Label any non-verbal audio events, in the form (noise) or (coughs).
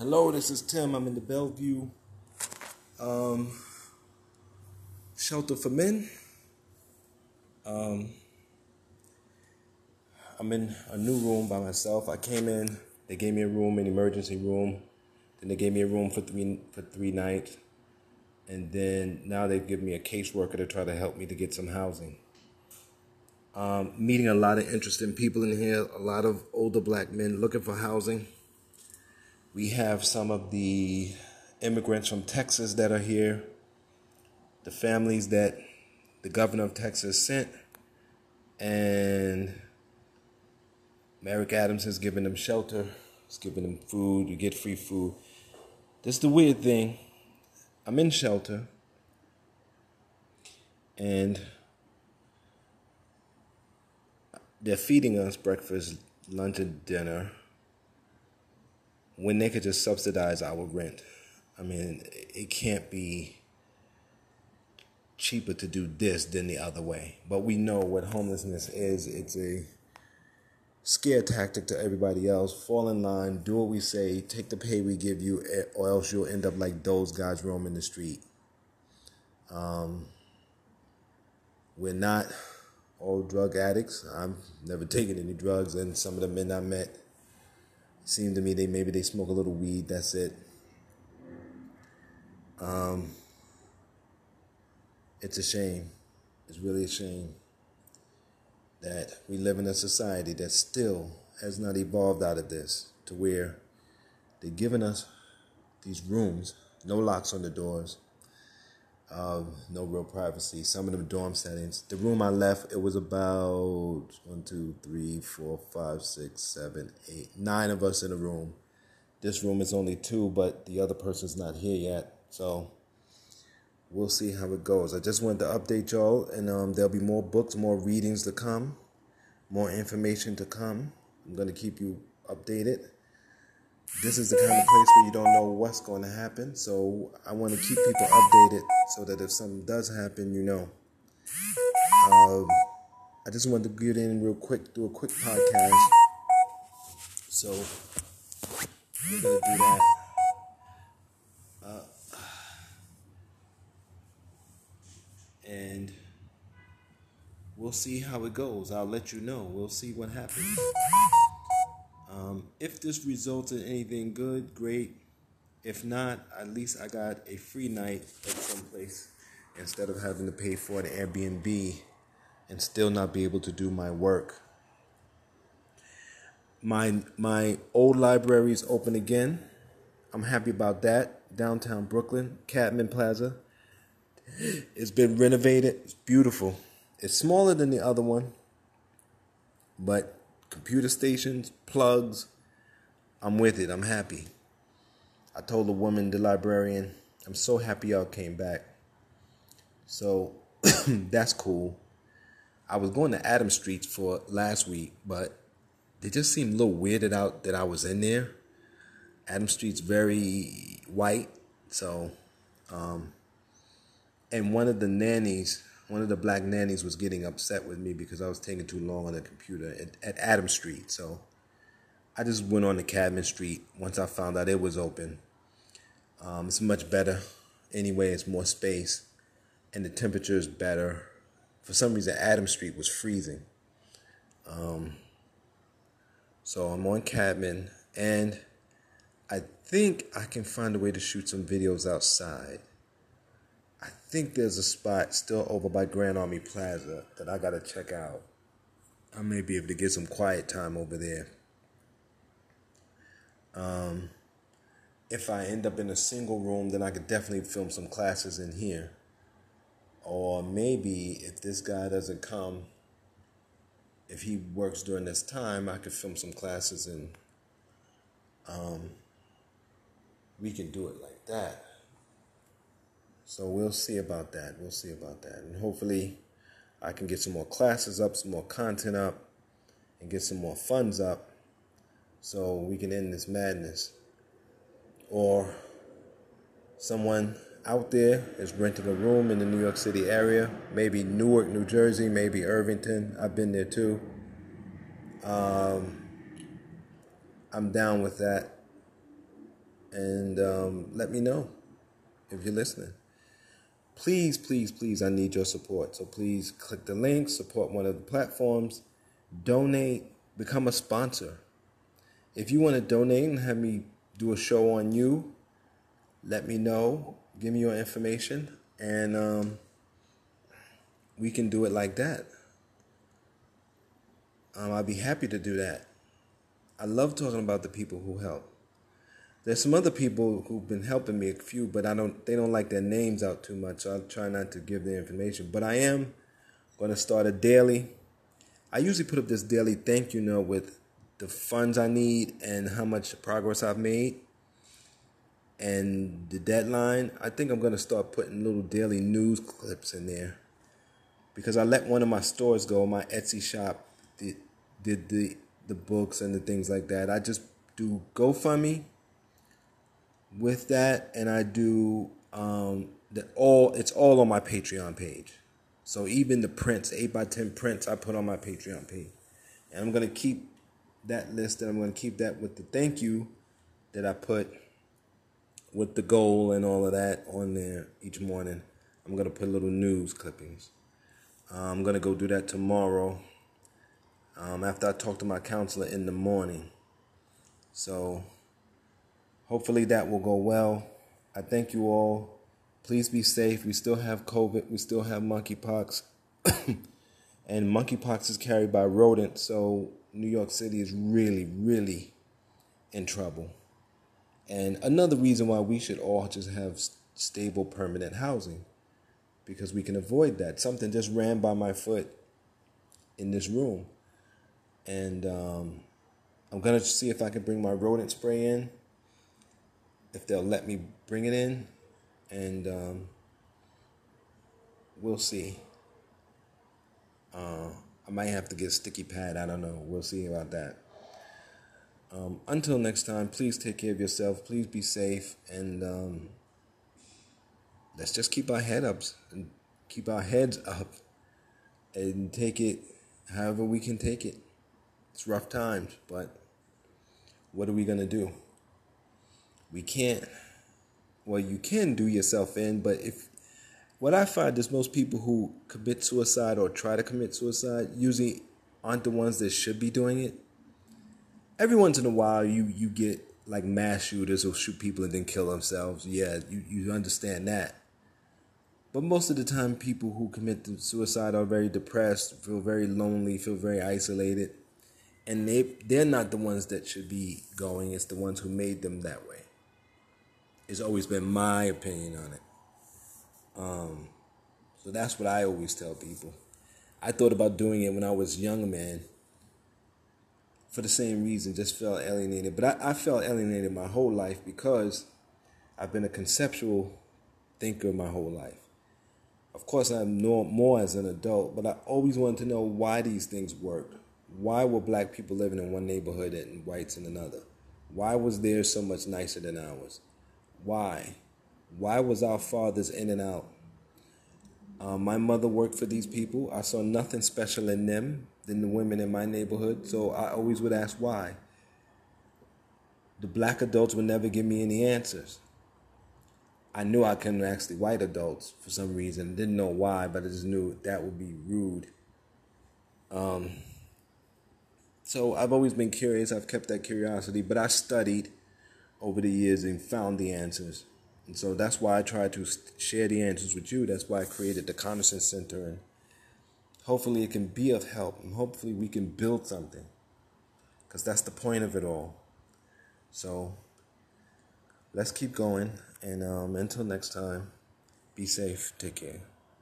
Hello, this is Tim. I'm in the Bellevue um, Shelter for Men. Um, I'm in a new room by myself. I came in, they gave me a room, an emergency room. Then they gave me a room for three for three nights. And then now they've given me a caseworker to try to help me to get some housing. Um, meeting a lot of interesting people in here, a lot of older black men looking for housing. We have some of the immigrants from Texas that are here, the families that the governor of Texas sent, and Eric Adams has given them shelter, he's given them food, you get free food. This is the weird thing. I'm in shelter, and they're feeding us breakfast, lunch, and dinner when they could just subsidize our rent. I mean, it can't be cheaper to do this than the other way. But we know what homelessness is. It's a scare tactic to everybody else. Fall in line, do what we say, take the pay we give you, eh, or else you'll end up like those guys roaming the street. Um, we're not all drug addicts. I've never taken any drugs, and some of the men I met seem to me they maybe they smoke a little weed. That's it. Um, it's a shame. It's really a shame that we live in a society that still has not evolved out of this to where they're giving us these rooms, no locks on the doors, uh, no real privacy. Some of them dorm settings. The room I left, it was about one, two, three, four, five, six, seven, eight, nine of us in a room. This room is only two, but the other person's not here yet. So we'll see how it goes. I just wanted to update y'all, and um, there'll be more books, more readings to come, more information to come. I'm going to keep you updated. This is the kind of place where you don't know what's going to happen, so I want to keep people updated so that if something does happen, you know. Um, I just wanted to get in real quick, do a quick podcast. So we're gonna do that. Uh, and we'll see how it goes. I'll let you know. We'll see what happens. Um, if this results in anything good, great. If not, at least I got a free night at some place instead of having to pay for an Airbnb and still not be able to do my work. My my old library is open again. I'm happy about that. Downtown Brooklyn, Cadman Plaza. It's been renovated. It's beautiful. It's smaller than the other one, but computer stations, plugs, I'm with it. I'm happy. I told the woman, the librarian, I'm so happy y'all came back. So (clears throat) that's cool. I was going to Adam Street for last week, but they just seemed a little weirded out that I was in there. Adam Street's very white, so um, and one of the nannies, one of the black nannies was getting upset with me because I was taking too long on the computer at, at Adam Street. So I just went on to Cadman Street once I found out it was open. Um, it's much better. Anyway, it's more space, and the temperature is better. For some reason, Adam Street was freezing. Um, so I'm on Cadman, and I think I can find a way to shoot some videos outside. I think there's a spot still over by Grand Army Plaza that I gotta check out. I may be able to get some quiet time over there. Um, if I end up in a single room, then I could definitely film some classes in here. Or maybe if this guy doesn't come, if he works during this time, I could film some classes and um, we can do it like that. So we'll see about that. We'll see about that. And hopefully I can get some more classes up, some more content up, and get some more funds up so we can end this madness. Or someone out there is renting a room in the New York City area, maybe Newark, New Jersey, maybe Irvington. I've been there too. Um, I'm down with that. and um, let me know if you're listening. Please, please, please, I need your support. So please click the link, support one of the platforms, donate, become a sponsor. If you want to donate and have me do a show on you, let me know. Give me your information, and um, we can do it like that. Um, I'd be happy to do that. I love talking about the people who help. There's some other people who've been helping me, a few, but I don't. They don't like their names out too much, so I try not to give their information. But I am going to start a daily. I usually put up this daily thank you note with the funds I need and how much progress I've made and the deadline. I think I'm going to start putting little daily news clips in there because I let one of my stores go, my Etsy shop did, did the the books and the things like that. I just do GoFundMe with that, and I do um, that all. It's all on my Patreon page. So even the prints, eight by ten prints, I put on my Patreon page, and I'm gonna keep that list, and I'm gonna keep that with the thank you that I put with the goal and all of that on there each morning. I'm gonna put little news clippings. I'm gonna go do that tomorrow. Um, after I talk to my counselor in the morning. So hopefully that will go well. I thank you all. Please be safe. We still have COVID. We still have monkeypox. (coughs) and monkeypox is carried by rodents. So New York City is really, really in trouble. And another reason why we should all just have stable, permanent housing because we can avoid that. Something just ran by my foot in this room. And um, I'm going to see if I can bring my rodent spray in, if they'll let me bring it in. And um, we'll see. Uh, I might have to get sticky pad. I don't know. We'll see about that. Um, until next time, please take care of yourself. Please be safe. And um, let's just keep our head up and keep our heads up and take it however we can take it. It's rough times, but what are we to do? We can't. Well, you can do yourself in, but if what I find is most people who commit suicide or try to commit suicide usually aren't the ones that should be doing it. Every once in a while, you you get like mass shooters who shoot people and then kill themselves. Yeah, you, you understand that. But most of the time, people who commit suicide are very depressed, feel very lonely, feel very isolated. And they, they're not the ones that should be going, it's the ones who made them that way. It's always been my opinion on it. Um, so that's what I always tell people. I thought about doing it when I was young, man. For the same reason, just felt alienated. But I, I felt alienated my whole life because I've been a conceptual thinker my whole life. Of course, I know more as an adult, but I always wanted to know why these things work. Why were black people living in one neighborhood and whites in another? Why was theirs so much nicer than ours? Why? Why was our fathers in and out? Um, my mother worked for these people. I saw nothing special in them than the women in my neighborhood, so I always would ask why. The black adults would never give me any answers. I knew I couldn't ask the white adults for some reason. Didn't know why, but I just knew that would be rude. Um, so I've always been curious. I've kept that curiosity, but I studied over the years and found the answers. And so that's why I try to share the answers with you. That's why I created the Conerson Center. And hopefully it can be of help. And hopefully we can build something. Because that's the point of it all. So let's keep going. And um, until next time, be safe. Take care.